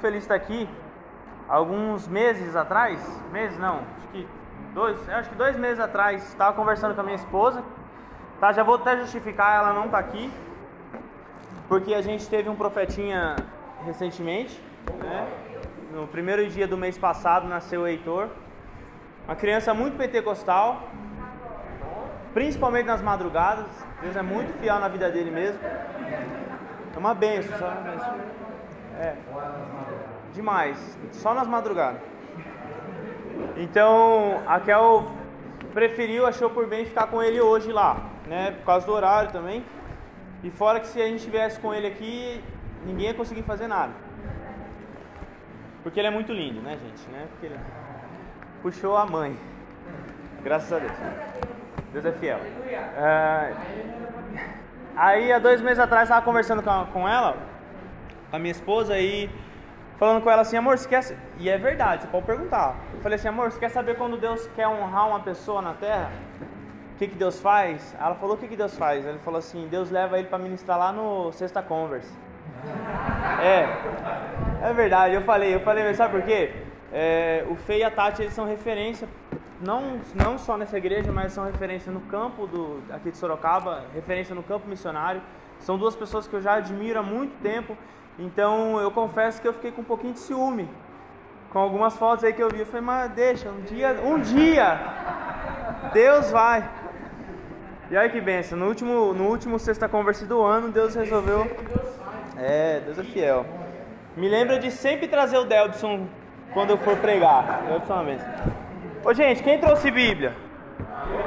muito feliz de estar aqui. Alguns meses atrás, meses não, acho que dois, acho que dois meses atrás, estava conversando com a minha esposa. Tá, já vou até justificar, ela não está aqui, porque a gente teve um profetinha recentemente, né? No primeiro dia do mês passado nasceu o Heitor, uma criança muito pentecostal, principalmente nas madrugadas. Deus é muito fiel na vida dele mesmo. É uma benção, benção. É. Demais. Só nas madrugadas. Então, a Kel preferiu, achou por bem ficar com ele hoje lá, né? Por causa do horário também. E fora que se a gente estivesse com ele aqui, ninguém ia conseguir fazer nada. Porque ele é muito lindo, né, gente? Né? Porque ele puxou a mãe. Graças a Deus. Deus é fiel. É... Aí, há dois meses atrás, estava conversando com ela, com a minha esposa, e falando com ela assim, amor, você quer... E é verdade, você pode perguntar. Eu falei assim, amor, você quer saber quando Deus quer honrar uma pessoa na terra? O que, que Deus faz? Ela falou, o que, que Deus faz? Ele falou assim, Deus leva ele para ministrar lá no Sexta Converse. É, é verdade, eu falei, eu falei, mas sabe por quê? É, o Fê e a Tati, eles são referência não, não só nessa igreja, mas são referência no campo do, aqui de Sorocaba, referência no campo missionário. São duas pessoas que eu já admiro há muito tempo, então eu confesso que eu fiquei com um pouquinho de ciúme com algumas fotos aí que eu vi. Eu falei, mas deixa, um dia, um dia, Deus vai. E aí que benção, no último, no último Sexta Conversa do ano, Deus resolveu. É, Deus é fiel. Me lembra de sempre trazer o Delbson quando eu for pregar. Delbson uma vez. Ô gente, quem trouxe Bíblia?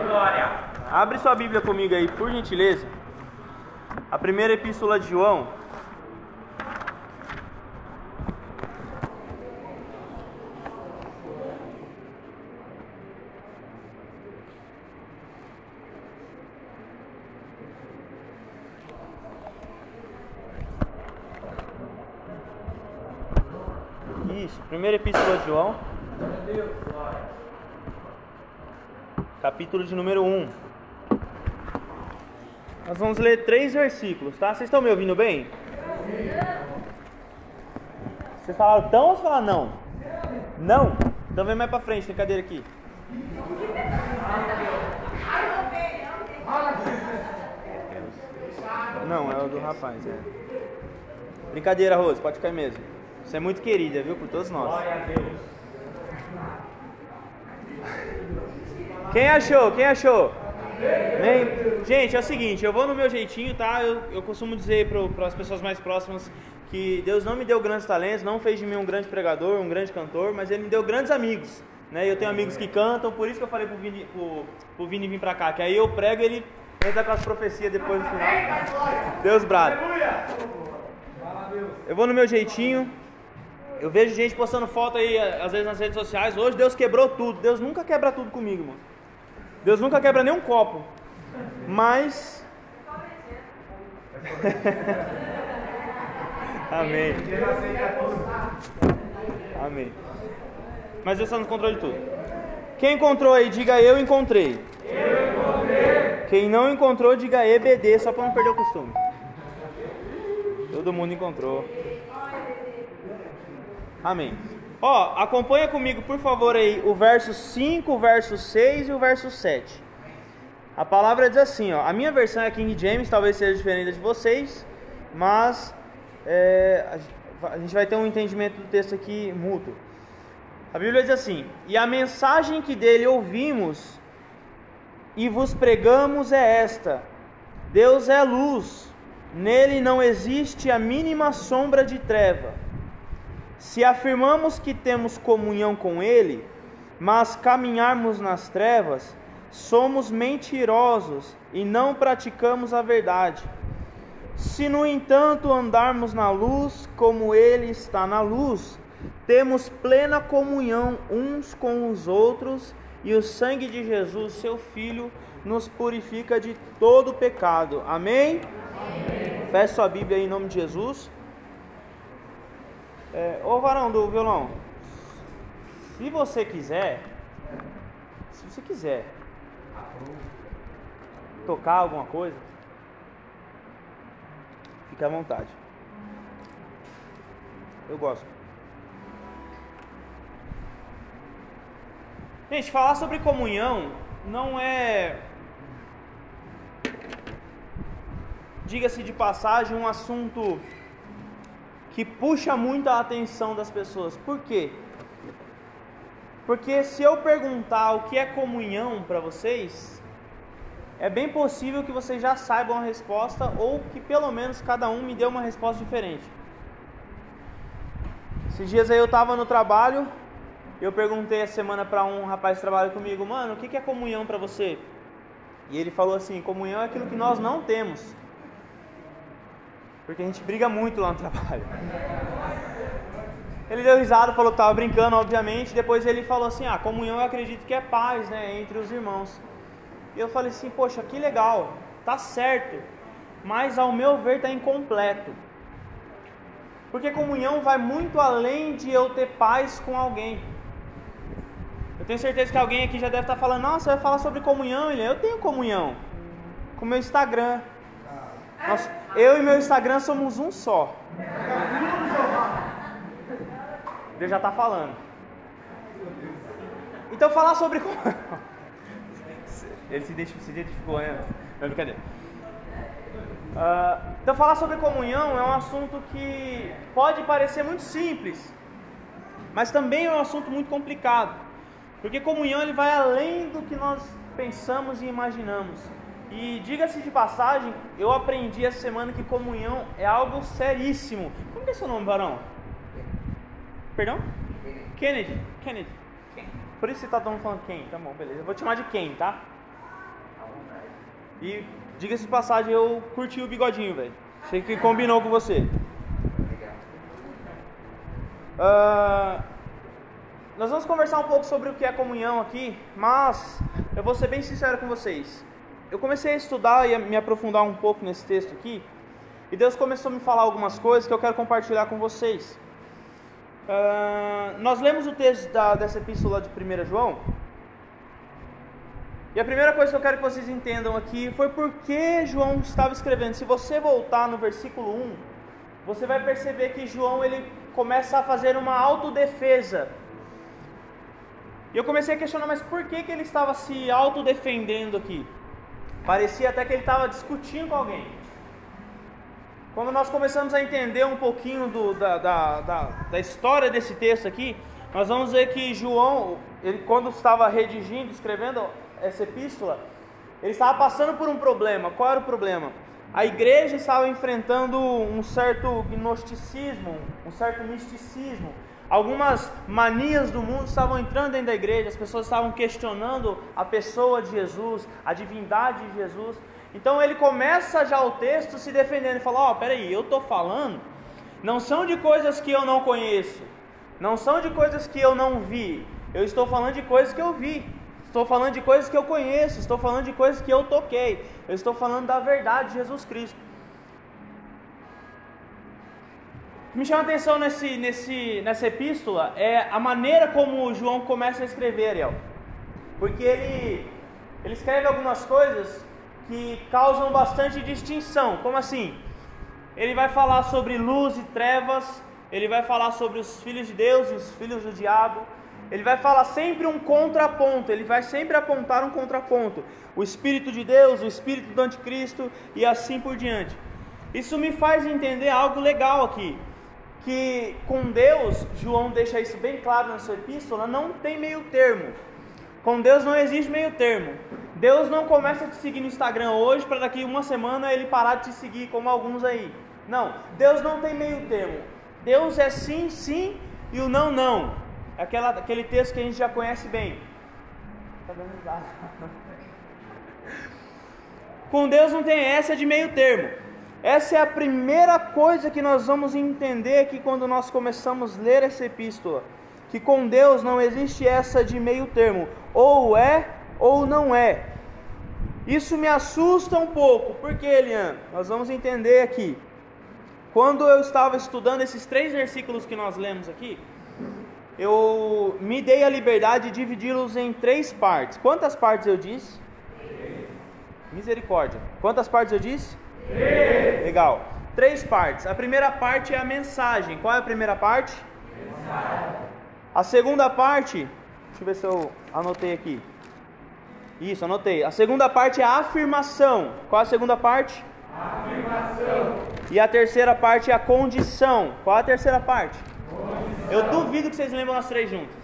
Glória. Abre sua Bíblia comigo aí, por gentileza. A primeira epístola de João. Isso, primeira epístola de João. Capítulo de número 1. Nós vamos ler três versículos, tá? Vocês estão me ouvindo bem? Vocês falaram tão ou vocês falaram não? Não? Então vem mais pra frente, tem cadeira aqui. Não, é o do rapaz, é. Brincadeira, Rose, pode ficar mesmo. Você é muito querida, viu, por todos nós. Glória a Deus. Quem achou? Quem achou? Nem... Gente, é o seguinte, eu vou no meu jeitinho, tá? Eu, eu costumo dizer para as pessoas mais próximas que Deus não me deu grandes talentos, não fez de mim um grande pregador, um grande cantor, mas Ele me deu grandes amigos. Né? Eu tenho amigos que cantam, por isso que eu falei pro Vini, pro, pro Vini vir pra cá, que aí eu prego ele entra com as profecias depois no final. Deus brado. Eu vou no meu jeitinho. Eu vejo gente postando foto aí, às vezes nas redes sociais. Hoje Deus quebrou tudo. Deus nunca quebra tudo comigo, mano. Deus nunca quebra nem um copo. Mas. Amém. Amém. Mas Deus está no controle de tudo. Quem encontrou aí, diga eu encontrei. Eu encontrei. Quem não encontrou, diga EBD, só para não perder o costume. Todo mundo encontrou. Amém. Ó, acompanha comigo, por favor, aí o verso 5, o verso 6 e o verso 7. A palavra diz assim, ó. A minha versão é King James, talvez seja diferente da de vocês, mas é, a gente vai ter um entendimento do texto aqui mútuo. A Bíblia diz assim: E a mensagem que dele ouvimos e vos pregamos é esta: Deus é luz, nele não existe a mínima sombra de treva. Se afirmamos que temos comunhão com Ele, mas caminharmos nas trevas, somos mentirosos e não praticamos a verdade. Se, no entanto, andarmos na luz, como Ele está na luz, temos plena comunhão uns com os outros, e o sangue de Jesus, seu Filho, nos purifica de todo pecado. Amém? Amém. Sua Bíblia em nome de Jesus. É, ô varão do violão, se você quiser, se você quiser tocar alguma coisa, fica à vontade. Eu gosto. Gente, falar sobre comunhão não é diga-se de passagem, um assunto que puxa muito a atenção das pessoas. Por quê? Porque se eu perguntar o que é comunhão para vocês, é bem possível que vocês já saibam a resposta ou que pelo menos cada um me dê uma resposta diferente. Esses dias aí eu estava no trabalho eu perguntei a semana para um rapaz que trabalha comigo, mano, o que é comunhão para você? E ele falou assim: comunhão é aquilo que nós não temos. Porque a gente briga muito lá no trabalho. Ele deu risada, falou que estava brincando, obviamente. Depois ele falou assim: Ah, comunhão eu acredito que é paz, né, entre os irmãos. E eu falei assim: Poxa, que legal, tá certo, mas ao meu ver está incompleto. Porque comunhão vai muito além de eu ter paz com alguém. Eu tenho certeza que alguém aqui já deve estar falando, nossa, vai falar sobre comunhão, ele. Eu tenho comunhão com meu Instagram. Nossa, eu e meu Instagram somos um só. Deus já está falando. Então falar sobre ele se identificou, se identificou né? Não, brincadeira. Uh, então falar sobre comunhão é um assunto que pode parecer muito simples, mas também é um assunto muito complicado. Porque comunhão ele vai além do que nós pensamos e imaginamos. E diga-se de passagem, eu aprendi essa semana que comunhão é algo seríssimo. Como é seu nome, varão? Perdão? Kennedy. Kennedy. Por isso você tá todo falando quem? Tá bom, beleza. Eu vou te chamar de quem, tá? E diga-se de passagem, eu curti o bigodinho, velho. Achei que combinou com você. Uh, nós vamos conversar um pouco sobre o que é comunhão aqui, mas eu vou ser bem sincero com vocês. Eu comecei a estudar e a me aprofundar um pouco nesse texto aqui, e Deus começou a me falar algumas coisas que eu quero compartilhar com vocês. Uh, nós lemos o texto da, dessa epístola de 1 João, e a primeira coisa que eu quero que vocês entendam aqui foi por que João estava escrevendo. Se você voltar no versículo 1, você vai perceber que João ele começa a fazer uma autodefesa e eu comecei a questionar, mas por que, que ele estava se autodefendendo aqui? Parecia até que ele estava discutindo com alguém. Quando nós começamos a entender um pouquinho do, da, da, da, da, história desse texto aqui, nós vamos ver que João, ele, quando estava redigindo, escrevendo essa epístola, ele estava passando por um problema. Qual era o problema? A igreja estava enfrentando um certo gnosticismo, um certo misticismo. Algumas manias do mundo estavam entrando dentro da igreja, as pessoas estavam questionando a pessoa de Jesus, a divindade de Jesus. Então ele começa já o texto se defendendo e fala: Ó, oh, peraí, eu estou falando, não são de coisas que eu não conheço, não são de coisas que eu não vi, eu estou falando de coisas que eu vi, estou falando de coisas que eu conheço, estou falando de coisas que eu toquei, eu estou falando da verdade de Jesus Cristo. Que me chama a atenção nesse, nesse, nessa epístola é a maneira como João começa a escrever, Ariel. Porque ele, ele escreve algumas coisas que causam bastante distinção. Como assim? Ele vai falar sobre luz e trevas, ele vai falar sobre os filhos de Deus e os filhos do diabo. Ele vai falar sempre um contraponto, ele vai sempre apontar um contraponto. O Espírito de Deus, o Espírito do Anticristo e assim por diante. Isso me faz entender algo legal aqui que com Deus, João deixa isso bem claro na sua epístola, não tem meio termo. Com Deus não existe meio termo. Deus não começa a te seguir no Instagram hoje para daqui uma semana ele parar de te seguir como alguns aí. Não, Deus não tem meio termo. Deus é sim, sim e o não, não. Aquela, aquele texto que a gente já conhece bem. Tá Com Deus não tem essa de meio termo. Essa é a primeira coisa que nós vamos entender aqui quando nós começamos a ler essa epístola. Que com Deus não existe essa de meio termo, ou é ou não é. Isso me assusta um pouco, porque Elian, nós vamos entender aqui. Quando eu estava estudando esses três versículos que nós lemos aqui, eu me dei a liberdade de dividi-los em três partes. Quantas partes eu disse? Misericórdia. Quantas partes eu disse? Legal. Três partes. A primeira parte é a mensagem. Qual é a primeira parte? Mensagem. A segunda parte Deixa eu ver se eu anotei aqui. Isso, anotei. A segunda parte é a afirmação. Qual a segunda parte? Afirmação. E a terceira parte é a condição. Qual a terceira parte? Condição. Eu duvido que vocês lembram as três juntas.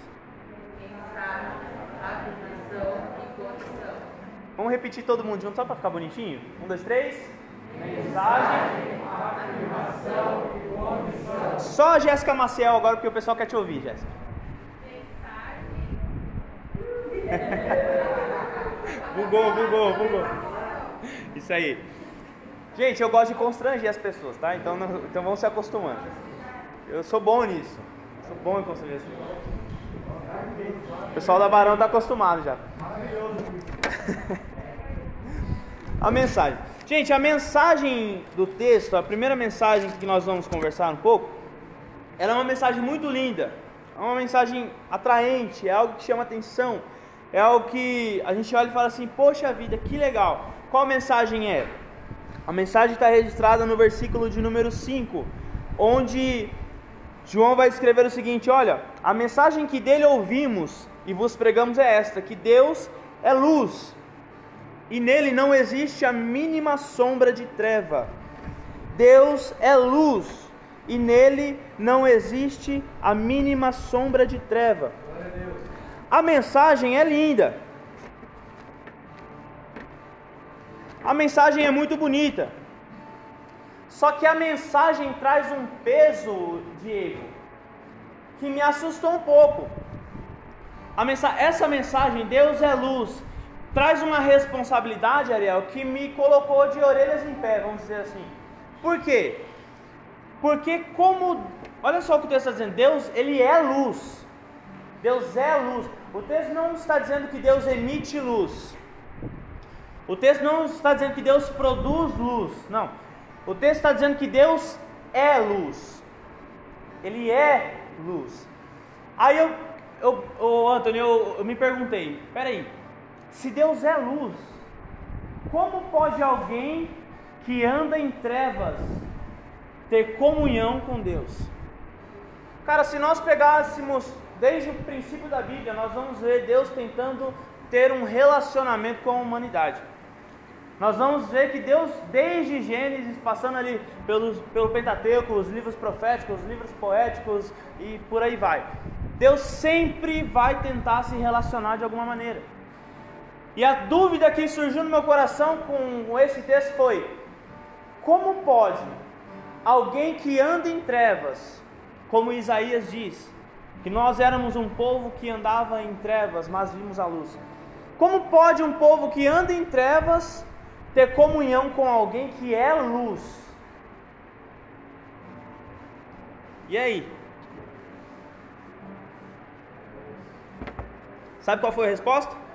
Vamos repetir todo mundo junto só para ficar bonitinho? Um, dois, três. Mensagem, afirmação e condição. Só a Jéssica Maciel agora, porque o pessoal quer te ouvir, Jéssica. bugou, bugou, bugou. Isso aí. Gente, eu gosto de constranger as pessoas, tá? Então, não, então vamos se acostumando. Eu sou bom nisso. Sou bom em constranger as pessoas. O pessoal da Barão tá acostumado já. a mensagem. Gente, a mensagem do texto, a primeira mensagem que nós vamos conversar um pouco, ela é uma mensagem muito linda. É uma mensagem atraente, é algo que chama atenção, é algo que a gente olha e fala assim: Poxa vida, que legal. Qual mensagem é? A mensagem está registrada no versículo de número 5, onde João vai escrever o seguinte: Olha, a mensagem que dele ouvimos e vos pregamos é esta: que Deus é luz e nele não existe a mínima sombra de treva. Deus é luz e nele não existe a mínima sombra de treva. A mensagem é linda. A mensagem é muito bonita. Só que a mensagem traz um peso, Diego, que me assustou um pouco. Mensa essa mensagem, Deus é luz, traz uma responsabilidade, Ariel, que me colocou de orelhas em pé, vamos dizer assim. Por quê? Porque como, olha só o que o texto está dizendo, Deus, ele é luz. Deus é luz. O texto não está dizendo que Deus emite luz. O texto não está dizendo que Deus produz luz. Não. O texto está dizendo que Deus é luz. Ele é luz. Aí eu, eu, eu Antônio, eu, eu me perguntei, peraí, se Deus é luz, como pode alguém que anda em trevas ter comunhão com Deus? Cara, se nós pegássemos desde o princípio da Bíblia, nós vamos ver Deus tentando ter um relacionamento com a humanidade. Nós vamos ver que Deus, desde Gênesis, passando ali pelos, pelo Pentateuco, os livros proféticos, os livros poéticos e por aí vai, Deus sempre vai tentar se relacionar de alguma maneira. E a dúvida que surgiu no meu coração com esse texto foi: como pode alguém que anda em trevas, como Isaías diz, que nós éramos um povo que andava em trevas, mas vimos a luz. Como pode um povo que anda em trevas ter comunhão com alguém que é luz? E aí? Sabe qual foi a resposta?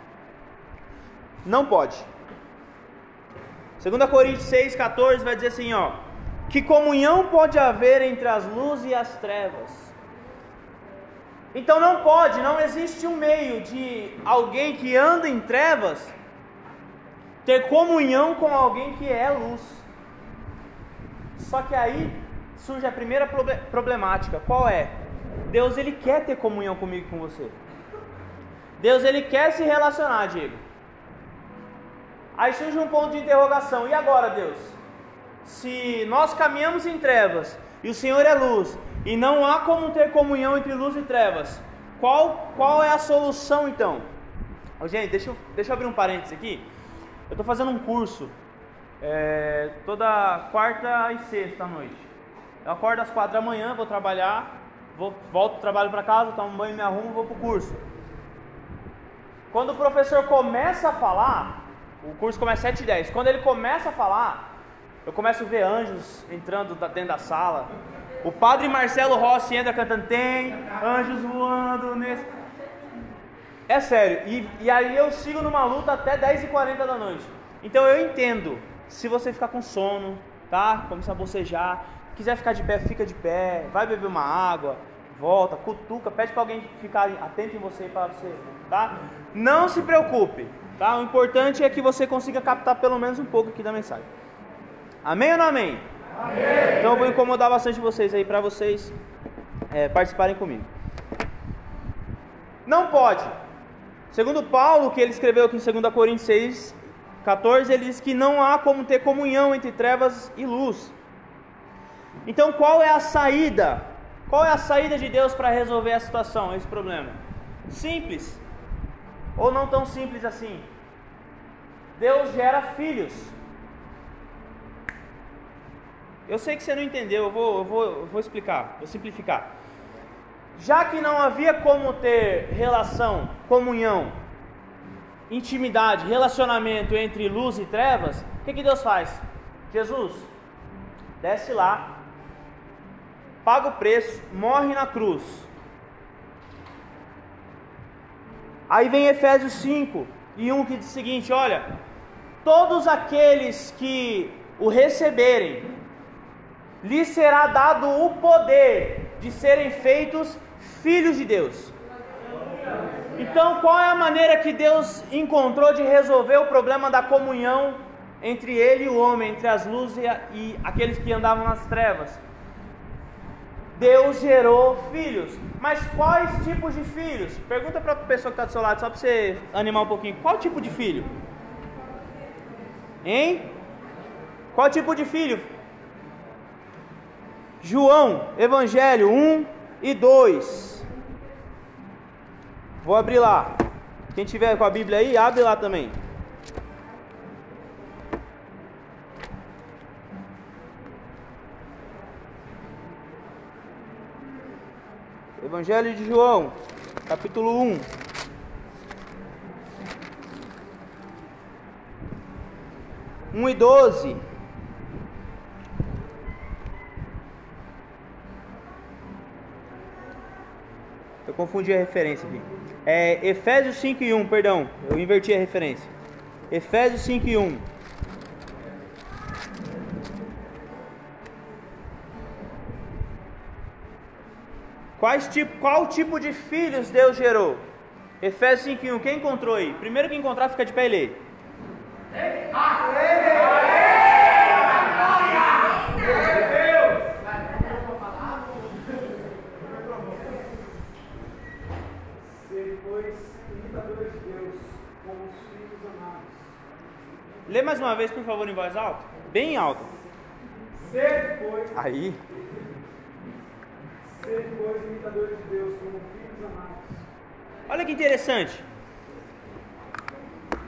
Não pode. 2 Coríntios 6,14 vai dizer assim: ó, que comunhão pode haver entre as luzes e as trevas? Então não pode, não existe um meio de alguém que anda em trevas ter comunhão com alguém que é luz. Só que aí surge a primeira problemática. Qual é? Deus ele quer ter comunhão comigo com você. Deus ele quer se relacionar, Diego. Aí surge um ponto de interrogação: e agora, Deus? Se nós caminhamos em trevas e o Senhor é luz, e não há como ter comunhão entre luz e trevas, qual, qual é a solução então? Oh, gente, deixa eu, deixa eu abrir um parênteses aqui. Eu estou fazendo um curso é, toda quarta e sexta noite. Eu acordo às quatro da manhã, vou trabalhar, vou, volto do trabalho para casa, tomo banho, me arrumo, vou para o curso. Quando o professor começa a falar, o curso começa às 7h10. Quando ele começa a falar, eu começo a ver anjos entrando dentro da sala. O padre Marcelo Rossi entra cantando, tem anjos voando nesse. É sério, e, e aí eu sigo numa luta até 10h40 da noite. Então eu entendo, se você ficar com sono, tá? Começar a bocejar, quiser ficar de pé, fica de pé, vai beber uma água, volta, cutuca, pede para alguém ficar atento em você para você, tá? Não se preocupe, Tá? O importante é que você consiga captar pelo menos um pouco aqui da mensagem. Amém ou não amém? amém. Então eu vou incomodar bastante vocês aí para vocês é, participarem comigo. Não pode. Segundo Paulo, que ele escreveu aqui em 2 Coríntios 6, 14, ele diz que não há como ter comunhão entre trevas e luz. Então, qual é a saída? Qual é a saída de Deus para resolver a situação, esse problema? Simples. Ou não tão simples assim. Deus gera filhos. Eu sei que você não entendeu, eu vou, eu vou, eu vou explicar, vou simplificar. Já que não havia como ter relação, comunhão, intimidade, relacionamento entre luz e trevas, o que, que Deus faz? Jesus, desce lá, paga o preço, morre na cruz. Aí vem Efésios 5 e 1 que diz o seguinte: olha, todos aqueles que o receberem, lhes será dado o poder de serem feitos filhos de Deus. Então, qual é a maneira que Deus encontrou de resolver o problema da comunhão entre ele e o homem, entre as luzes e, e aqueles que andavam nas trevas? Deus gerou filhos. Mas quais tipos de filhos? Pergunta para a pessoa que está do seu lado, só para você animar um pouquinho. Qual tipo de filho? Hein? Qual tipo de filho? João, Evangelho 1 e 2. Vou abrir lá. Quem tiver com a Bíblia aí, abre lá também. Evangelho de João, capítulo 1. Um e doze. Eu confundi a referência aqui. É Efésios 5 e 1, perdão. Eu inverti a referência. Efésios 5 e 1. Quais tipo, qual tipo de filhos Deus gerou? Efésios 5 e 1. Quem encontrou aí? Primeiro que encontrar, fica de pé e lê. Lê mais uma vez, por favor, em voz alta. Bem alta. Aí. Olha que interessante.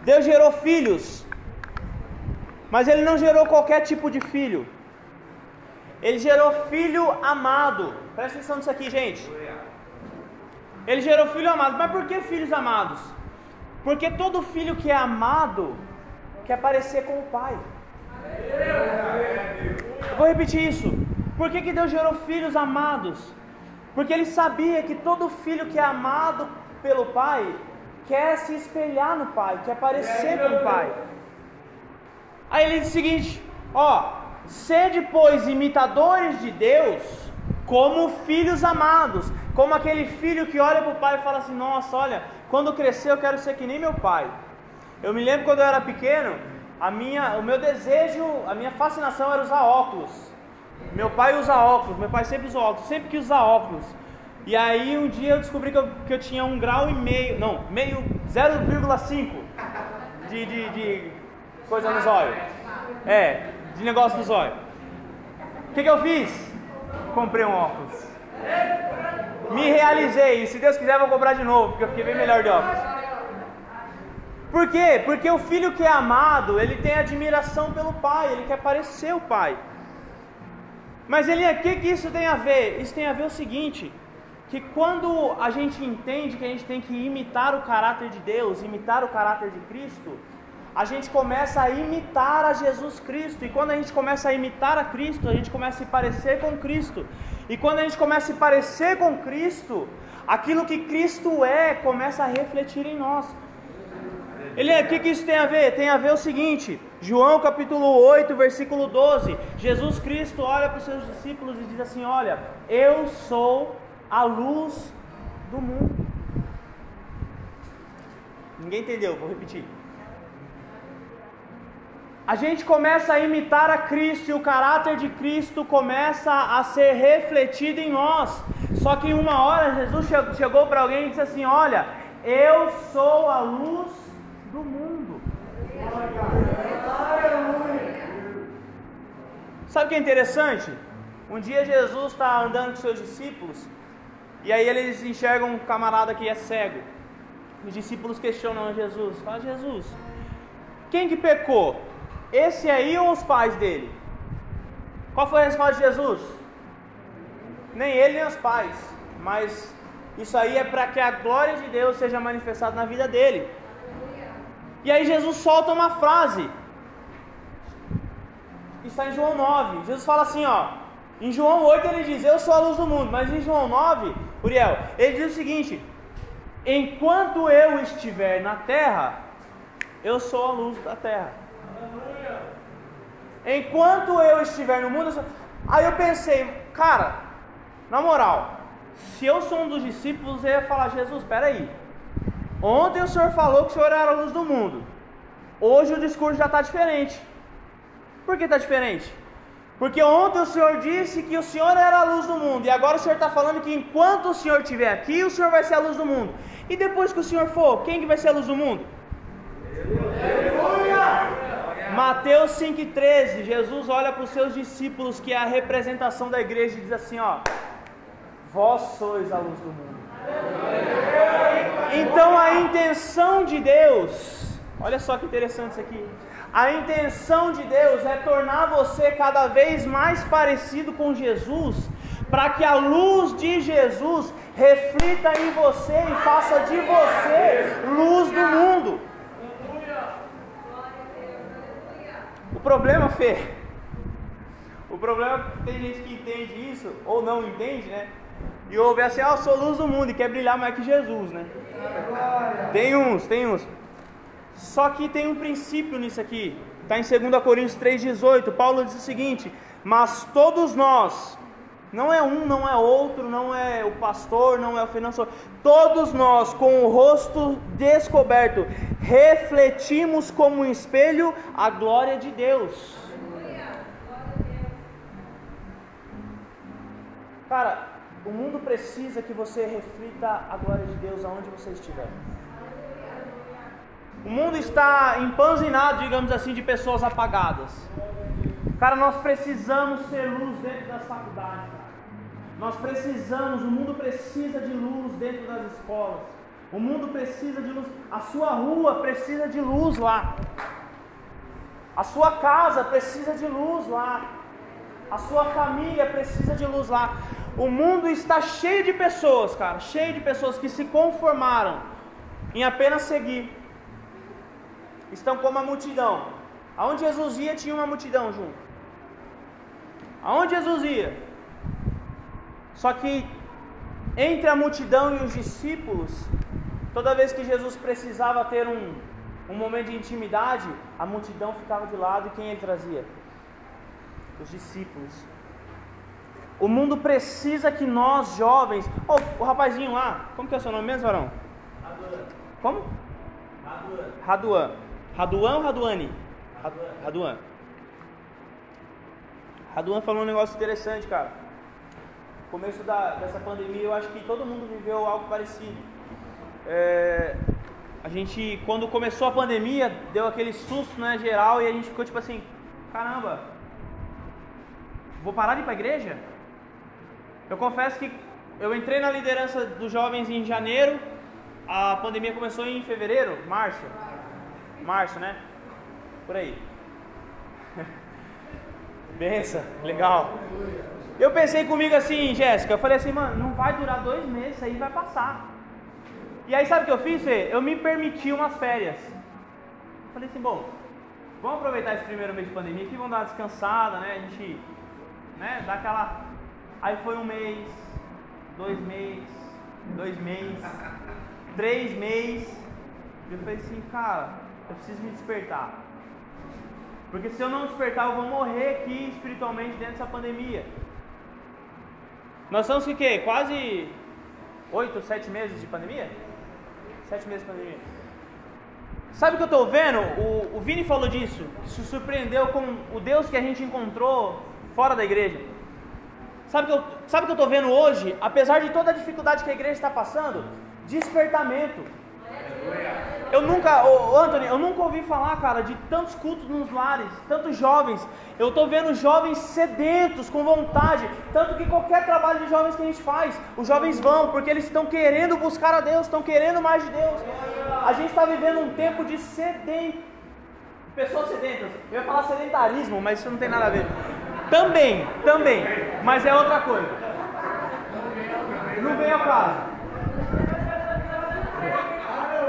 Deus gerou filhos, mas Ele não gerou qualquer tipo de filho. Ele gerou filho amado. Presta atenção nisso aqui, gente. Ele gerou filho amado. Mas por que filhos amados? Porque todo filho que é amado quer parecer com o pai. Eu vou repetir isso. Por que, que Deus gerou filhos amados? Porque ele sabia que todo filho que é amado pelo pai quer se espelhar no pai, quer parecer com o pai. Aí ele diz o seguinte: ó, sede pois imitadores de Deus, como filhos amados, como aquele filho que olha para o pai e fala assim: nossa, olha, quando crescer eu quero ser que nem meu pai. Eu me lembro quando eu era pequeno, a minha, o meu desejo, a minha fascinação era usar óculos. Meu pai usa óculos, meu pai sempre usa óculos, sempre quis usar óculos. E aí um dia eu descobri que eu, que eu tinha um grau e meio, não, meio 0,5 de, de, de coisa no zóio. É, de negócio do zóio. O que, que eu fiz? Comprei um óculos. Me realizei, e se Deus quiser eu vou comprar de novo, porque eu fiquei bem melhor de óculos. Por quê? Porque o filho que é amado, ele tem admiração pelo pai, ele quer parecer o pai. Mas ele, o que, que isso tem a ver? Isso tem a ver o seguinte: que quando a gente entende que a gente tem que imitar o caráter de Deus, imitar o caráter de Cristo, a gente começa a imitar a Jesus Cristo. E quando a gente começa a imitar a Cristo, a gente começa a se parecer com Cristo. E quando a gente começa a se parecer com Cristo, aquilo que Cristo é começa a refletir em nós. Ele o que, que isso tem a ver? Tem a ver o seguinte, João capítulo 8, versículo 12. Jesus Cristo olha para os seus discípulos e diz assim: Olha, eu sou a luz do mundo. Ninguém entendeu, vou repetir. A gente começa a imitar a Cristo e o caráter de Cristo começa a ser refletido em nós. Só que uma hora Jesus chegou para alguém e disse assim: Olha, Eu sou a luz do mundo. Sabe o que é interessante? Um dia Jesus está andando com seus discípulos e aí eles enxergam um camarada que é cego. Os discípulos questionam Jesus. Fala, Jesus, quem que pecou? Esse aí ou os pais dele? Qual foi a resposta de Jesus? Nem ele nem os pais. Mas isso aí é para que a glória de Deus seja manifestada na vida dele. E aí Jesus solta uma frase. Está em João 9. Jesus fala assim, ó. Em João 8 ele diz: "Eu sou a luz do mundo", mas em João 9, Uriel, ele diz o seguinte: "Enquanto eu estiver na terra, eu sou a luz da terra". Enquanto eu estiver no mundo, eu sou... aí eu pensei, cara, na moral, se eu sou um dos discípulos, eu ia falar: Jesus, espera aí. Ontem o Senhor falou que o Senhor era a luz do mundo. Hoje o discurso já está diferente. Por que está diferente? Porque ontem o Senhor disse que o Senhor era a luz do mundo. E agora o Senhor está falando que enquanto o Senhor estiver aqui, o Senhor vai ser a luz do mundo. E depois que o Senhor for, quem que vai ser a luz do mundo? Mateus 5,13, Jesus olha para os seus discípulos, que é a representação da igreja, e diz assim: ó, vós sois a luz do mundo. Então a intenção de Deus, olha só que interessante isso aqui. A intenção de Deus é tornar você cada vez mais parecido com Jesus, para que a luz de Jesus reflita em você e faça de você luz do mundo. O problema, Fê, o problema é que tem gente que entende isso, ou não entende, né? E ouve assim, ah, eu sou luz do mundo e quer brilhar mais que Jesus, né? Tem uns, tem uns. Só que tem um princípio nisso aqui. Está em 2 Coríntios 3,18. Paulo diz o seguinte: Mas todos nós, não é um, não é outro, não é o pastor, não é o financeiro, todos nós, com o rosto descoberto, refletimos como um espelho a glória de Deus. Cara, o mundo precisa que você reflita a glória de Deus aonde você estiver. O mundo está empanzinado, digamos assim, de pessoas apagadas. Cara, nós precisamos ser luz dentro das faculdades. Nós precisamos, o mundo precisa de luz dentro das escolas. O mundo precisa de luz. A sua rua precisa de luz lá. A sua casa precisa de luz lá. A sua família precisa de luz lá. O mundo está cheio de pessoas, cara, cheio de pessoas que se conformaram em apenas seguir. Estão como a multidão. Aonde Jesus ia tinha uma multidão junto. Aonde Jesus ia? Só que entre a multidão e os discípulos, toda vez que Jesus precisava ter um, um momento de intimidade, a multidão ficava de lado e quem ele trazia? Os discípulos. O mundo precisa que nós jovens. Oh, o rapazinho lá, como que é o seu nome mesmo, varão? Raduan. Como? Raduan. Raduan. Raduan ou Raduane? Raduan. Raduan falou um negócio interessante, cara. No começo da, dessa pandemia, eu acho que todo mundo viveu algo parecido. É, a gente, quando começou a pandemia, deu aquele susto, né, geral, e a gente ficou tipo assim: caramba, vou parar de ir para a igreja? Eu confesso que eu entrei na liderança dos jovens em janeiro, a pandemia começou em fevereiro, março. Março, né? Por aí. Benção, legal. Eu pensei comigo assim, Jéssica, eu falei assim, mano, não vai durar dois meses, aí vai passar. E aí sabe o que eu fiz, Fê? Eu me permiti umas férias. Falei assim, bom, vamos aproveitar esse primeiro mês de pandemia aqui, vamos dar uma descansada, né? A gente, né, dá aquela Aí foi um mês, dois meses, dois meses, três meses. Eu falei assim, cara, eu preciso me despertar. Porque se eu não despertar, eu vou morrer aqui espiritualmente dentro dessa pandemia. Nós estamos que quê? Quase oito, sete meses de pandemia? Sete meses de pandemia. Sabe o que eu estou vendo? O, o Vini falou disso, que se surpreendeu com o Deus que a gente encontrou fora da igreja. Sabe o que eu estou vendo hoje? Apesar de toda a dificuldade que a igreja está passando, despertamento. Eu nunca, ô, Anthony, eu nunca ouvi falar, cara, de tantos cultos nos lares, tantos jovens. Eu tô vendo jovens sedentos, com vontade. Tanto que qualquer trabalho de jovens que a gente faz, os jovens vão, porque eles estão querendo buscar a Deus, estão querendo mais de Deus. A gente está vivendo um tempo de sedento. Pessoas sedentas. Eu ia falar sedentarismo, mas isso não tem nada a ver. Também, também. Mas é outra coisa. Não vem ao caso.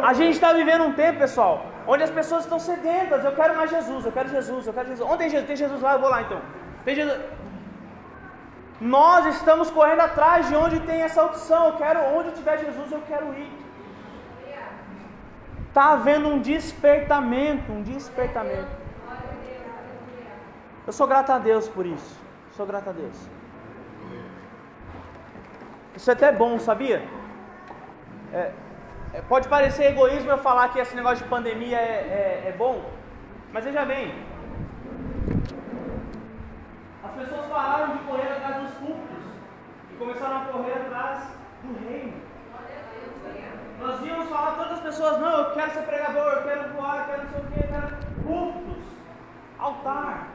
A gente está vivendo um tempo, pessoal, onde as pessoas estão sedentas. Eu quero mais Jesus, eu quero Jesus, eu quero Jesus. Onde tem Jesus? Tem Jesus lá, eu vou lá então. Tem Jesus. Nós estamos correndo atrás de onde tem essa opção. Eu quero, onde tiver Jesus, eu quero ir. Está havendo um despertamento, um despertamento. Eu sou grato a Deus por isso. Sou grato a Deus. Isso é até bom, sabia? É, pode parecer egoísmo eu falar que esse negócio de pandemia é, é, é bom, mas veja bem. As pessoas pararam de correr atrás dos cultos e começaram a correr atrás do reino. Nós íamos falar todas as pessoas, não, eu quero ser pregador, eu quero voar, eu quero não sei o que, eu quero cultos, altar.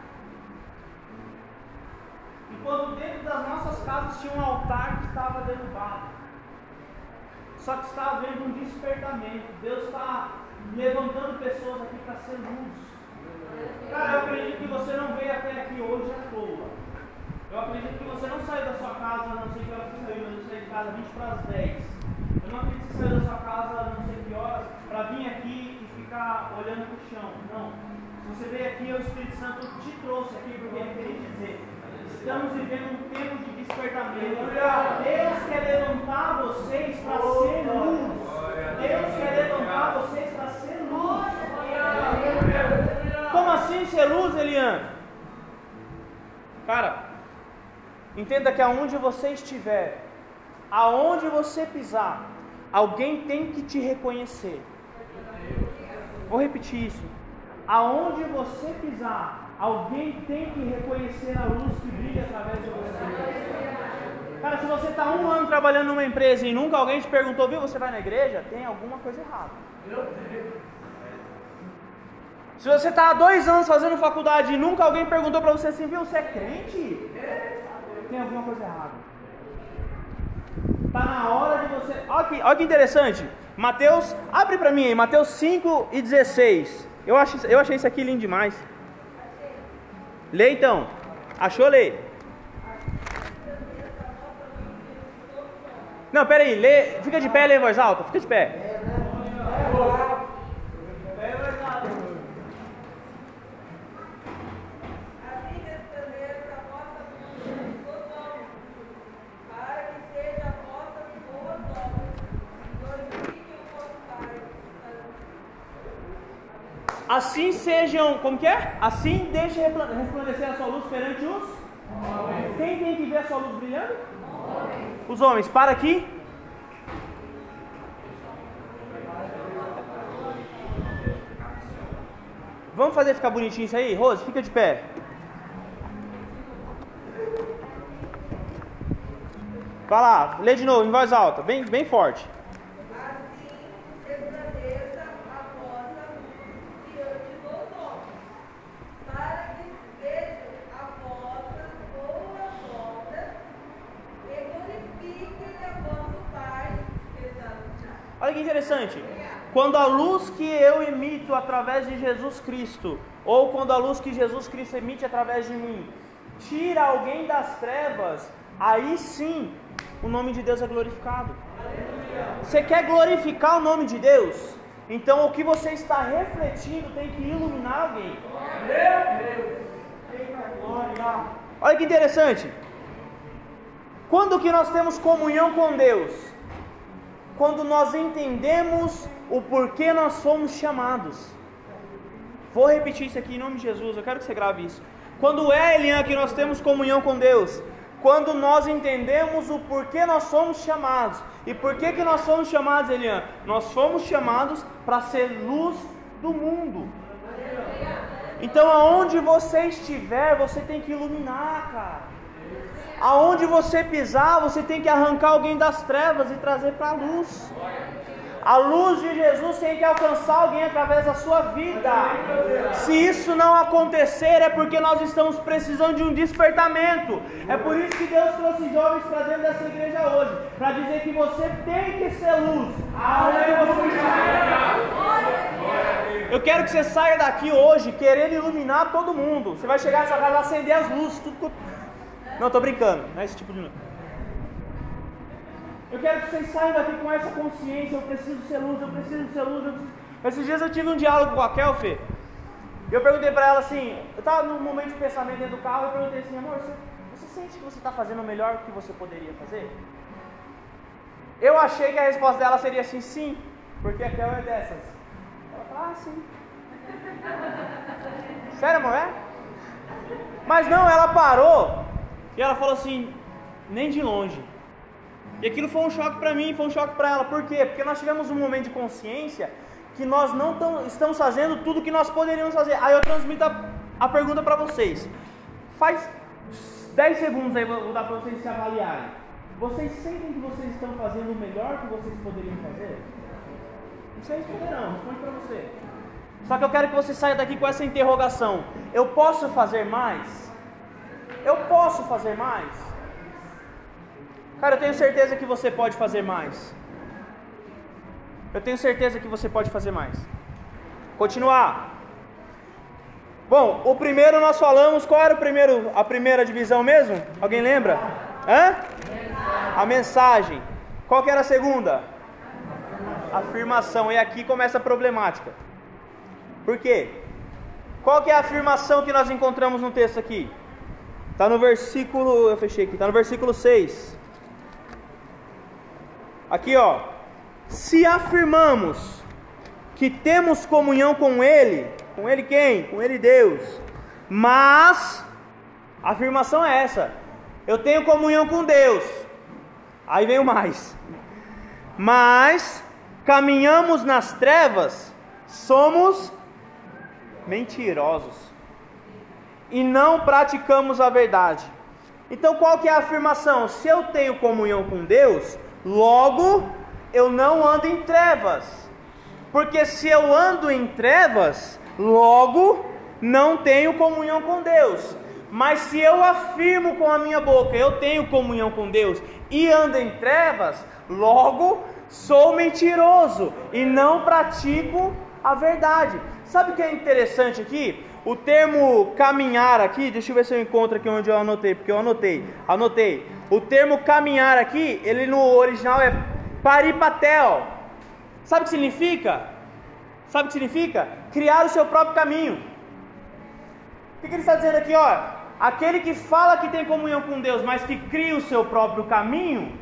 Enquanto dentro das nossas casas tinha um altar que estava derrubado. Só que está havendo um despertamento. Deus está levantando pessoas aqui para ser luz. Cara, eu acredito que você não veio até aqui hoje à toa. Eu acredito que você não saiu da sua casa, não sei que hora você saiu, mas eu saí de casa 20 para as 10. Eu não acredito que você saiu da sua casa, não sei que horas, para vir aqui e ficar olhando para o chão. Não. Se você veio aqui, o Espírito Santo te trouxe aqui porque ele queria dizer Estamos vivendo um despertamento. Deus quer levantar vocês para ser luz. Deus quer levantar vocês para ser luz. Como assim ser luz, Eliane? Cara, entenda que aonde você estiver, aonde você pisar, alguém tem que te reconhecer. Vou repetir isso. Aonde você pisar, Alguém tem que reconhecer a luz que brilha através de você. Cara, se você está um ano trabalhando numa empresa e nunca alguém te perguntou, viu, você vai na igreja? Tem alguma coisa errada. Se você está há dois anos fazendo faculdade e nunca alguém perguntou para você assim, viu, você é crente? Tem alguma coisa errada. Está na hora de você. Olha que, olha que interessante. Mateus, abre para mim aí, Mateus 5 e 16. Eu, acho, eu achei isso aqui lindo demais. Lê então. Achou? Lê. Não, pera aí. Lê. Fica de pé, lê em voz alta. Fica de pé. Assim sejam, como que é? Assim deixe resplandecer a sua luz perante os Quem tem que ver a sua luz brilhando? Os homens. Para aqui. Vamos fazer ficar bonitinho isso aí? Rose, fica de pé. Vai lá, lê de novo, em voz alta, bem, bem forte. Olha que interessante. Quando a luz que eu emito através de Jesus Cristo, ou quando a luz que Jesus Cristo emite através de mim, tira alguém das trevas, aí sim o nome de Deus é glorificado. Você quer glorificar o nome de Deus? Então o que você está refletindo tem que iluminar alguém. Olha que interessante. Quando que nós temos comunhão com Deus? Quando nós entendemos o porquê nós fomos chamados. Vou repetir isso aqui em nome de Jesus, eu quero que você grave isso. Quando é, Elian, que nós temos comunhão com Deus? Quando nós entendemos o porquê nós somos chamados. E por que, que nós somos chamados, Elian? Nós fomos chamados para ser luz do mundo. Então, aonde você estiver, você tem que iluminar, cara. Aonde você pisar, você tem que arrancar alguém das trevas e trazer para a luz. A luz de Jesus tem que alcançar alguém através da sua vida. Se isso não acontecer, é porque nós estamos precisando de um despertamento. É por isso que Deus trouxe jovens para dentro dessa igreja hoje para dizer que você tem que ser luz. Eu quero que você saia daqui hoje querendo iluminar todo mundo. Você vai chegar nessa casa acender as luzes, tudo. Não, tô brincando, não é esse tipo de. Eu quero que vocês saiam daqui com essa consciência. Eu preciso ser luz, eu preciso ser luz. Preciso... Esses dias eu tive um diálogo com a Kelfe. E eu perguntei para ela assim: eu estava num momento de pensamento dentro do carro. Eu perguntei assim, amor, você, você sente que você está fazendo o melhor que você poderia fazer? Eu achei que a resposta dela seria assim: sim, porque a Kel é dessas. Ela falou: ah, sim. Sério, amor? É? Mas não, ela parou e ela falou assim: nem de longe. E aquilo foi um choque para mim, foi um choque para ela. Por quê? Porque nós tivemos um momento de consciência que nós não tão, estamos fazendo tudo o que nós poderíamos fazer. Aí eu transmito a, a pergunta para vocês. Faz 10 segundos aí, vou dar para vocês se avaliarem. Vocês sentem que vocês estão fazendo o melhor que vocês poderiam fazer? Não sei responderão, responde para você. Só que eu quero que você saia daqui com essa interrogação. Eu posso fazer mais? Eu posso fazer mais? Cara, eu tenho certeza que você pode fazer mais. Eu tenho certeza que você pode fazer mais. Continuar. Bom, o primeiro nós falamos, qual era o primeiro, a primeira divisão mesmo? Alguém lembra? Hã? A mensagem. Qual que era a segunda? Afirmação. E aqui começa a problemática. Por quê? Qual que é a afirmação que nós encontramos no texto aqui? Está no versículo, eu fechei aqui, está no versículo 6. Aqui, ó. Se afirmamos que temos comunhão com Ele, com Ele quem? Com Ele Deus. Mas a afirmação é essa: eu tenho comunhão com Deus. Aí vem o mais. Mas caminhamos nas trevas, somos mentirosos e não praticamos a verdade. Então qual que é a afirmação? Se eu tenho comunhão com Deus, Logo, eu não ando em trevas. Porque se eu ando em trevas, logo não tenho comunhão com Deus. Mas se eu afirmo com a minha boca, eu tenho comunhão com Deus e ando em trevas, logo sou mentiroso e não pratico a verdade. Sabe o que é interessante aqui? O termo caminhar aqui, deixa eu ver se eu encontro aqui onde eu anotei, porque eu anotei. Anotei. O termo caminhar aqui, ele no original é paripatel. Sabe o que significa? Sabe o que significa? Criar o seu próprio caminho. O que, que ele está dizendo aqui, ó? Aquele que fala que tem comunhão com Deus, mas que cria o seu próprio caminho,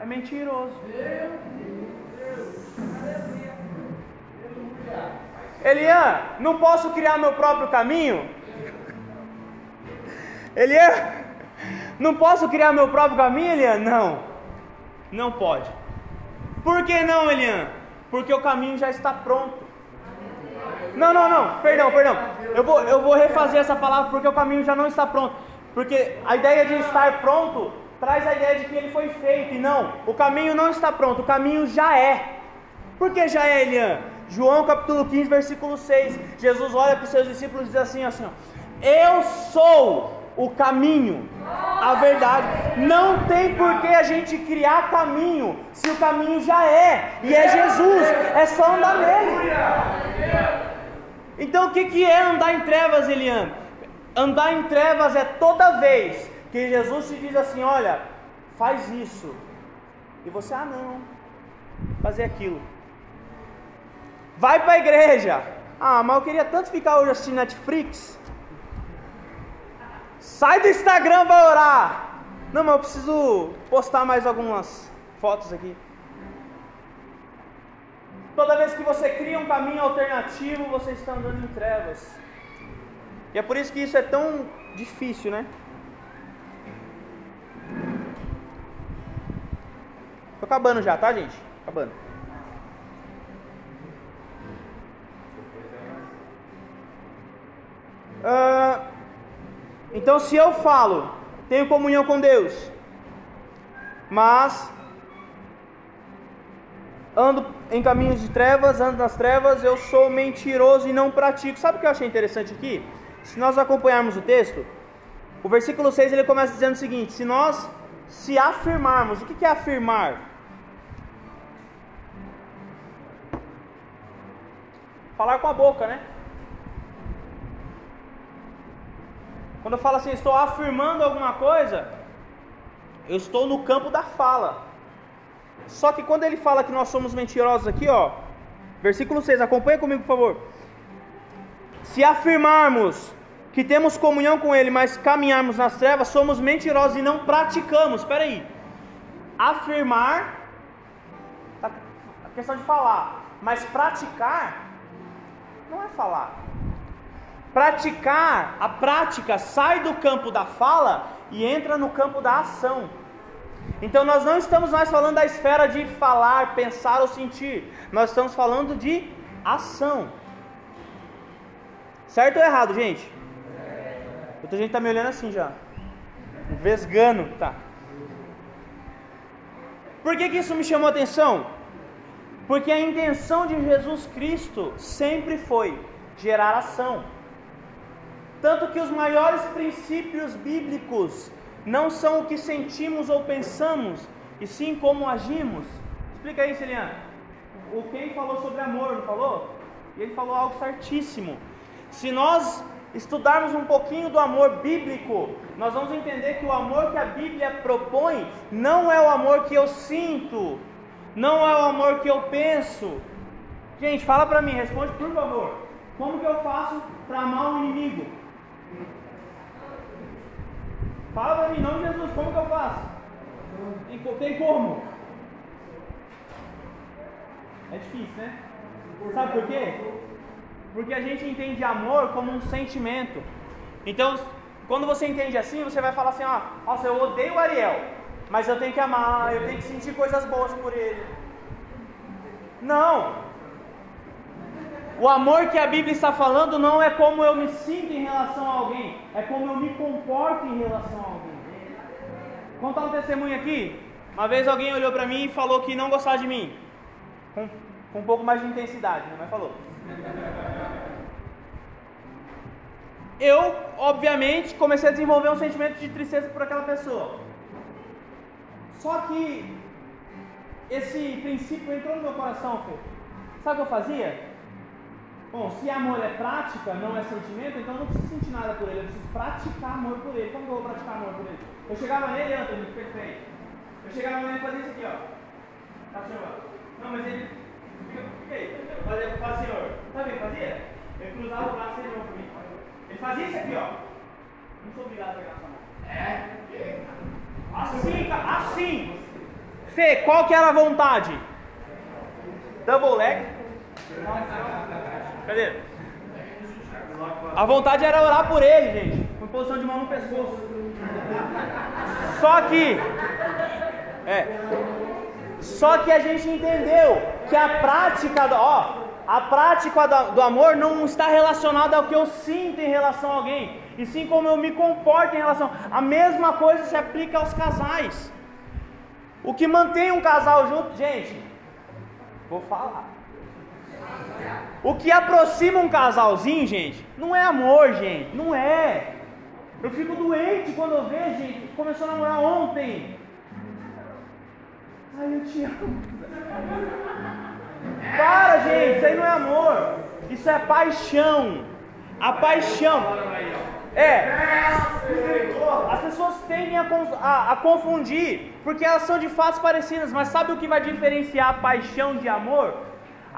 é mentiroso. Elian, não posso criar meu próprio caminho? Elian, não posso criar meu próprio caminho, Elian? Não, não pode. Por que não, Elian? Porque o caminho já está pronto. Não, não, não, perdão, perdão. Eu vou, eu vou refazer essa palavra porque o caminho já não está pronto. Porque a ideia de estar pronto traz a ideia de que ele foi feito. E não, o caminho não está pronto, o caminho já é. Por que já é, Elian? João capítulo 15, versículo 6. Jesus olha para os seus discípulos e diz assim, assim ó, Eu sou o caminho, a verdade. Não tem por que a gente criar caminho, se o caminho já é, e é Jesus, é só andar nele. Então o que, que é andar em trevas, Eliane? Andar em trevas é toda vez que Jesus te diz assim: olha, faz isso, e você, ah, não, fazer aquilo. Vai para a igreja. Ah, mas eu queria tanto ficar hoje assistindo Netflix. Sai do Instagram, vai orar. Não, mas eu preciso postar mais algumas fotos aqui. Toda vez que você cria um caminho alternativo, você está andando em trevas. E é por isso que isso é tão difícil, né? Tô acabando já, tá, gente? Acabando. Uh, então, se eu falo, tenho comunhão com Deus, mas ando em caminhos de trevas, ando nas trevas, eu sou mentiroso e não pratico. Sabe o que eu achei interessante aqui? Se nós acompanharmos o texto, o versículo 6 ele começa dizendo o seguinte: se nós se afirmarmos, o que é afirmar? Falar com a boca, né? Quando eu falo assim, estou afirmando alguma coisa, eu estou no campo da fala. Só que quando ele fala que nós somos mentirosos aqui, ó, versículo 6, acompanha comigo, por favor. Se afirmarmos que temos comunhão com ele, mas caminharmos nas trevas, somos mentirosos e não praticamos. Espera aí. Afirmar a questão de falar, mas praticar não é falar. Praticar, a prática sai do campo da fala e entra no campo da ação. Então nós não estamos mais falando da esfera de falar, pensar ou sentir. Nós estamos falando de ação. Certo ou errado, gente? Muita gente está me olhando assim já. Vesgando, tá. Por que, que isso me chamou a atenção? Porque a intenção de Jesus Cristo sempre foi gerar ação. Tanto que os maiores princípios bíblicos não são o que sentimos ou pensamos, e sim como agimos. Explica aí, Celiano. O quem falou sobre amor, não falou? E ele falou algo certíssimo. Se nós estudarmos um pouquinho do amor bíblico, nós vamos entender que o amor que a Bíblia propõe não é o amor que eu sinto, não é o amor que eu penso. Gente, fala para mim, responde por favor. Como que eu faço para amar o inimigo? Fala para mim, não Jesus, como que eu faço? Tem como? É difícil, né? Sabe por quê? Porque a gente entende amor como um sentimento. Então, quando você entende assim, você vai falar assim: ó, nossa, eu odeio o Ariel, mas eu tenho que amar, eu tenho que sentir coisas boas por ele. Não! O amor que a Bíblia está falando não é como eu me sinto em relação a alguém, é como eu me comporto em relação a alguém. Vou contar um testemunho aqui. Uma vez alguém olhou para mim e falou que não gostava de mim. Com, com um pouco mais de intensidade, né? mas falou. Eu, obviamente, comecei a desenvolver um sentimento de tristeza por aquela pessoa. Só que esse princípio entrou no meu coração, Fê. Sabe o que eu fazia? Bom, se amor é prática, não é sentimento, então eu não preciso sentir nada por ele, eu preciso praticar amor por ele. Como que eu vou praticar amor por ele? Eu chegava nele, Antônio, perfeito. Eu chegava nele e fazia isso aqui, ó. Tá, senhor? Não, mas ele. Fica aí. Fazia, fazia, senhor. Sabe o que ele fazia? Ele cruzava o braço e ele pra mim. Ele fazia isso aqui, ó. Não sou obrigado a pegar essa mão. É. Assim, assim. Fê, qual que era a vontade? Double leg? Cadê? A vontade era orar por ele, gente. Com posição de mão no pescoço. Só que. É. Só que a gente entendeu que a prática do, ó, a prática do, do amor não está relacionada ao que eu sinto em relação a alguém, e sim como eu me comporto em relação. A mesma coisa se aplica aos casais. O que mantém um casal junto, gente, vou falar. O que aproxima um casalzinho, gente, não é amor, gente, não é. Eu fico doente quando eu vejo, gente, começou a namorar ontem. Ai, eu te amo. Para, gente, isso aí não é amor. Isso é paixão. A paixão. É. As pessoas tendem a, a, a, confundir, porque elas são de fatos parecidas, mas sabe o que vai diferenciar a paixão de amor?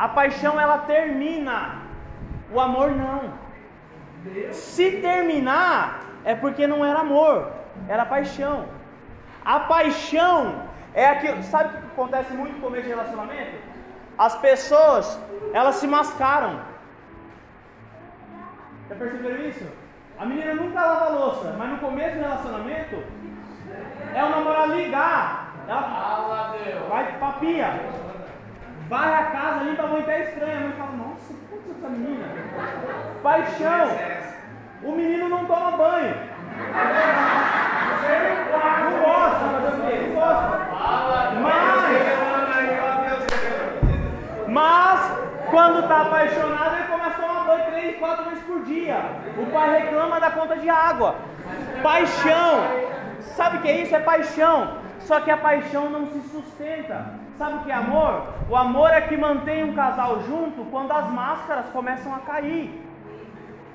A paixão ela termina, o amor não. Se terminar, é porque não era amor, era paixão. A paixão é aquilo, sabe o que acontece muito no começo de relacionamento? As pessoas, elas se mascaram. Já perceberam isso? A menina nunca lava louça, mas no começo do relacionamento é o namorado ligar. Ela vai pra pia. Vai a casa, limpa a mãe até estranha. A mãe fala, nossa, que com essa menina? Paixão. O menino não toma banho. Não gosta, mas? Não gosta. Mas está apaixonado, ele começa a tomar banho três, quatro vezes por dia. O pai reclama da conta de água. Paixão. Sabe o que é isso? É paixão. Só que a paixão não se sustenta. Sabe o que é amor? O amor é que mantém um casal junto quando as máscaras começam a cair.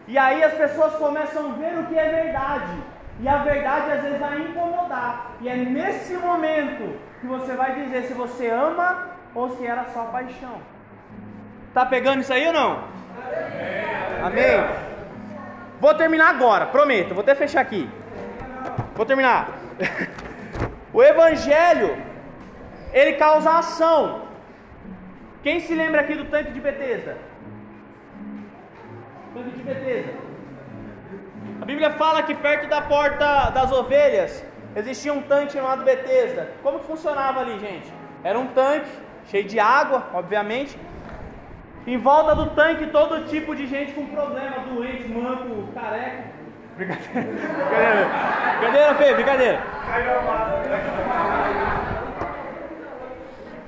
E aí as pessoas começam a ver o que é verdade. E a verdade às vezes vai incomodar. E é nesse momento que você vai dizer se você ama ou se era só paixão. Tá pegando isso aí ou não? Amém. Vou terminar agora, prometo. Vou até fechar aqui. Vou terminar. O evangelho ele causa ação. Quem se lembra aqui do tanque de Betesda? Tanque de Betesda. A Bíblia fala que perto da porta das ovelhas existia um tanque chamado Betesda. Como que funcionava ali, gente? Era um tanque cheio de água, obviamente. Em volta do tanque, todo tipo de gente com problema, doente, manco, careca. Brincadeira. Brincadeira, Fê, brincadeira.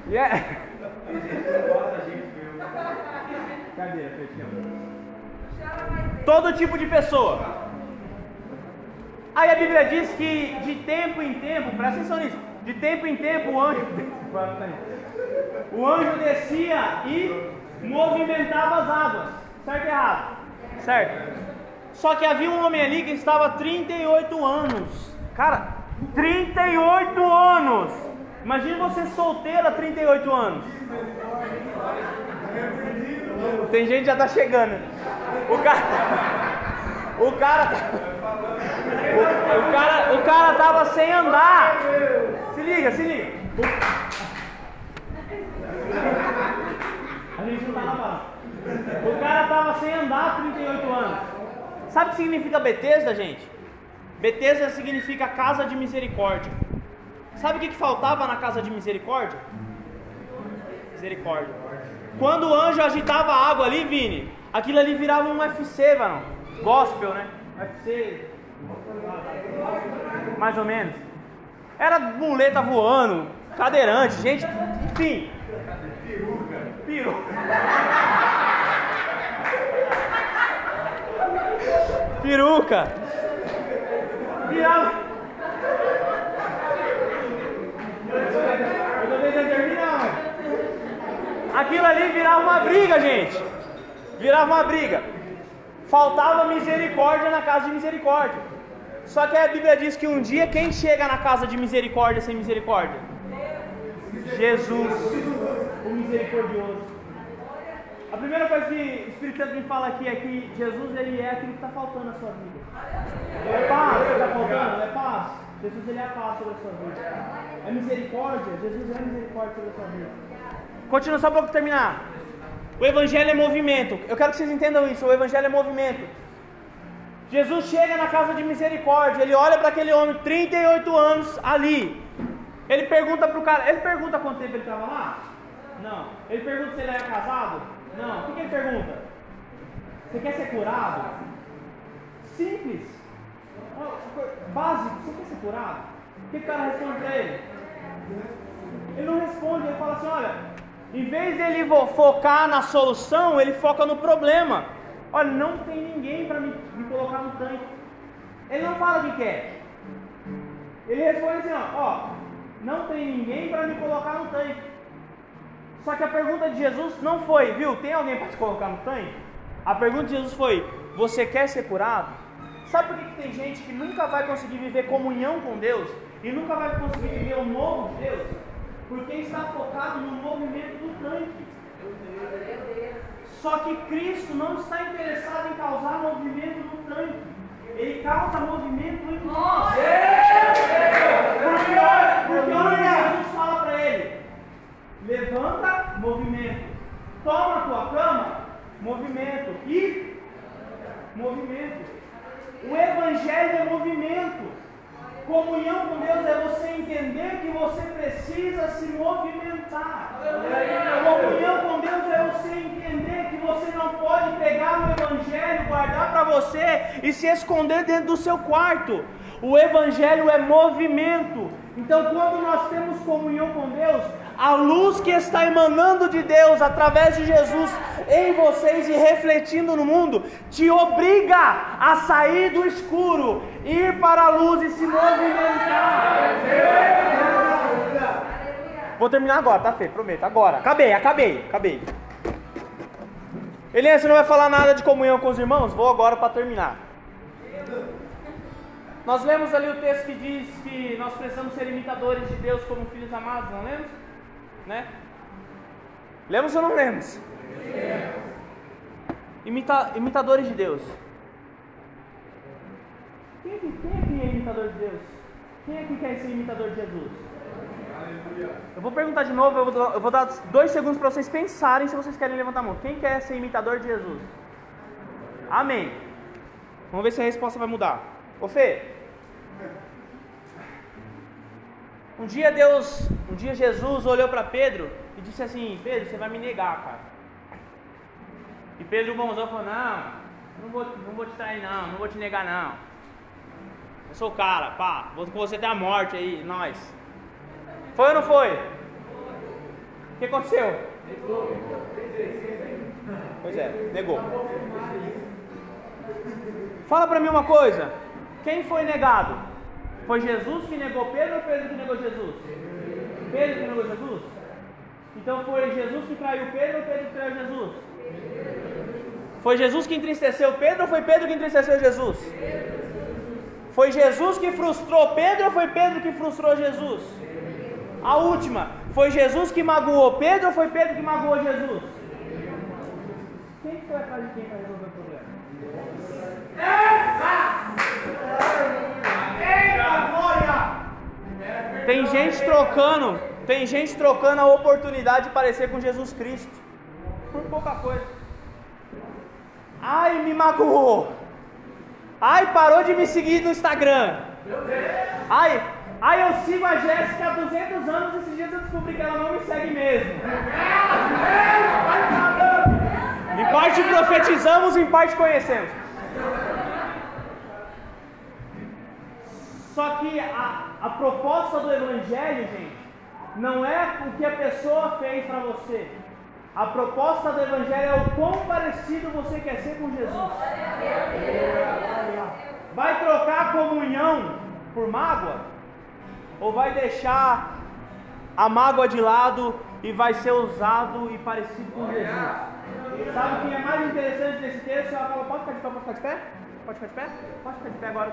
Yeah. Te amo. Todo tipo de pessoa. Aí a Bíblia diz que de tempo em tempo, presta atenção nisso, de tempo em tempo o anjo, o anjo descia e movimentava as águas. Certo ou errado? Certo. Só que havia um homem ali que estava 38 anos. Cara, 38 anos. Imagina você solteiro há 38 anos. Tem gente que já tá chegando. O cara. O cara. O, o cara, o cara tava sem andar. Se liga, se liga. A gente não tá O cara tava sem andar há 38 anos. Sabe o que significa Betesda, gente? Betesda significa casa de misericórdia. Sabe o que, que faltava na casa de misericórdia? Misericórdia. Quando o anjo agitava a água ali, Vini, aquilo ali virava um UFC, mano. Gospel, né? UFC. Mais ou menos. Era muleta voando, cadeirante, gente, enfim. Peruca. Peruca. Virava. Eu tô tentando terminar. Aquilo ali virava uma briga, gente. Virava uma briga. Faltava misericórdia na casa de misericórdia. Só que a Bíblia diz que um dia quem chega na casa de misericórdia sem misericórdia? Jesus, o misericordioso. A primeira coisa que o Espírito Santo me fala aqui é que Jesus ele é aquilo que está faltando na sua vida. É paz que está faltando, é paz. Jesus ele é a paz sobre a sua vida. É misericórdia, Jesus é misericórdia sobre a sua vida. Continua só pouco terminar. O Evangelho é movimento. Eu quero que vocês entendam isso. O Evangelho é movimento. Jesus chega na casa de misericórdia. Ele olha para aquele homem, 38 anos ali. Ele pergunta para o cara. Ele pergunta quanto tempo ele estava lá? Não. Ele pergunta se ele era casado? Não. O que, que ele pergunta? Você quer ser curado? Simples. Básico. Você quer ser curado? O que o cara responde para ele? Ele não responde. Ele fala assim: olha. Em vez dele focar na solução, ele foca no problema. Olha, não tem ninguém para me, me, colocar no tanque. Ele não fala o que quer. Ele responde assim: ó, ó não tem ninguém para me colocar no tanque. Só que a pergunta de Jesus não foi, viu? Tem alguém para te colocar no tanque? A pergunta de Jesus foi: Você quer ser curado? Sabe por que, que tem gente que nunca vai conseguir viver comunhão com Deus e nunca vai conseguir viver o novo de Deus? Porque está focado no movimento tanque. Só que Cristo não está interessado em causar movimento no tanque. Ele causa movimento em nós. Porque olha, porque olha, Jesus fala para ele: levanta, movimento. Toma a tua cama, movimento. E movimento. O Evangelho é movimento. Comunhão com Deus é você entender que você precisa se movimentar. Comunhão com Deus é você entender que você não pode pegar o Evangelho, guardar para você e se esconder dentro do seu quarto. O Evangelho é movimento. Então, quando nós temos comunhão com Deus, A luz que está emanando de Deus através de Jesus em vocês e refletindo no mundo te obriga a sair do escuro, ir para a luz e se movimentar. Vou terminar agora, tá, Fê? Prometo. Agora. Acabei, acabei, acabei. Eliane, você não vai falar nada de comunhão com os irmãos? Vou agora para terminar. Nós lemos ali o texto que diz que nós precisamos ser imitadores de Deus como filhos amados, não lemos? Né? Lemos ou não lemos? Imita, imitadores de Deus. Quem aqui, quem aqui é imitador de Deus? Quem aqui quer ser imitador de Jesus? Eu vou perguntar de novo, eu vou, eu vou dar dois segundos para vocês pensarem se vocês querem levantar a mão. Quem quer ser imitador de Jesus? Amém. Vamos ver se a resposta vai mudar. Ô Fê. Um dia Deus, um dia Jesus olhou para Pedro e disse assim: Pedro, você vai me negar, cara. E Pedro bonzão falou: Não, não vou, não vou te trair, não, não vou te negar, não. Eu sou o cara, pá, vou com você até a morte aí, nós. Foi ou não foi? O que aconteceu? Pois é, negou. Fala pra mim uma coisa: quem foi negado? Foi Jesus que negou Pedro ou Pedro que negou Jesus? Pedro que negou Jesus? Então foi Jesus que traiu Pedro ou Pedro que traiu Jesus? Foi Jesus que entristeceu Pedro ou foi Pedro que entristeceu Jesus? Foi Jesus que frustrou Pedro ou foi Pedro que frustrou Jesus? A última, foi Jesus que magoou Pedro ou foi Pedro que magoou Jesus? Quem foi atrás de quem para resolver o problema? Tem gente trocando, tem gente trocando a oportunidade de parecer com Jesus Cristo. Por pouca coisa. Ai, me magoou. Ai, parou de me seguir no Instagram. Ai, ai, eu sigo a Jéssica há 200 anos e esses dias eu descobri que ela não me segue mesmo. Em parte profetizamos, em parte conhecemos. Só que a, a proposta do Evangelho, gente, não é o que a pessoa fez para você. A proposta do Evangelho é o quão parecido você quer ser com Jesus. Vai trocar a comunhão por mágoa? Ou vai deixar a mágoa de lado e vai ser usado e parecido com Jesus? Sabe o que é mais interessante desse texto? Ela pode ficar de pé? Pode ficar de pé? Pode ficar de pé agora.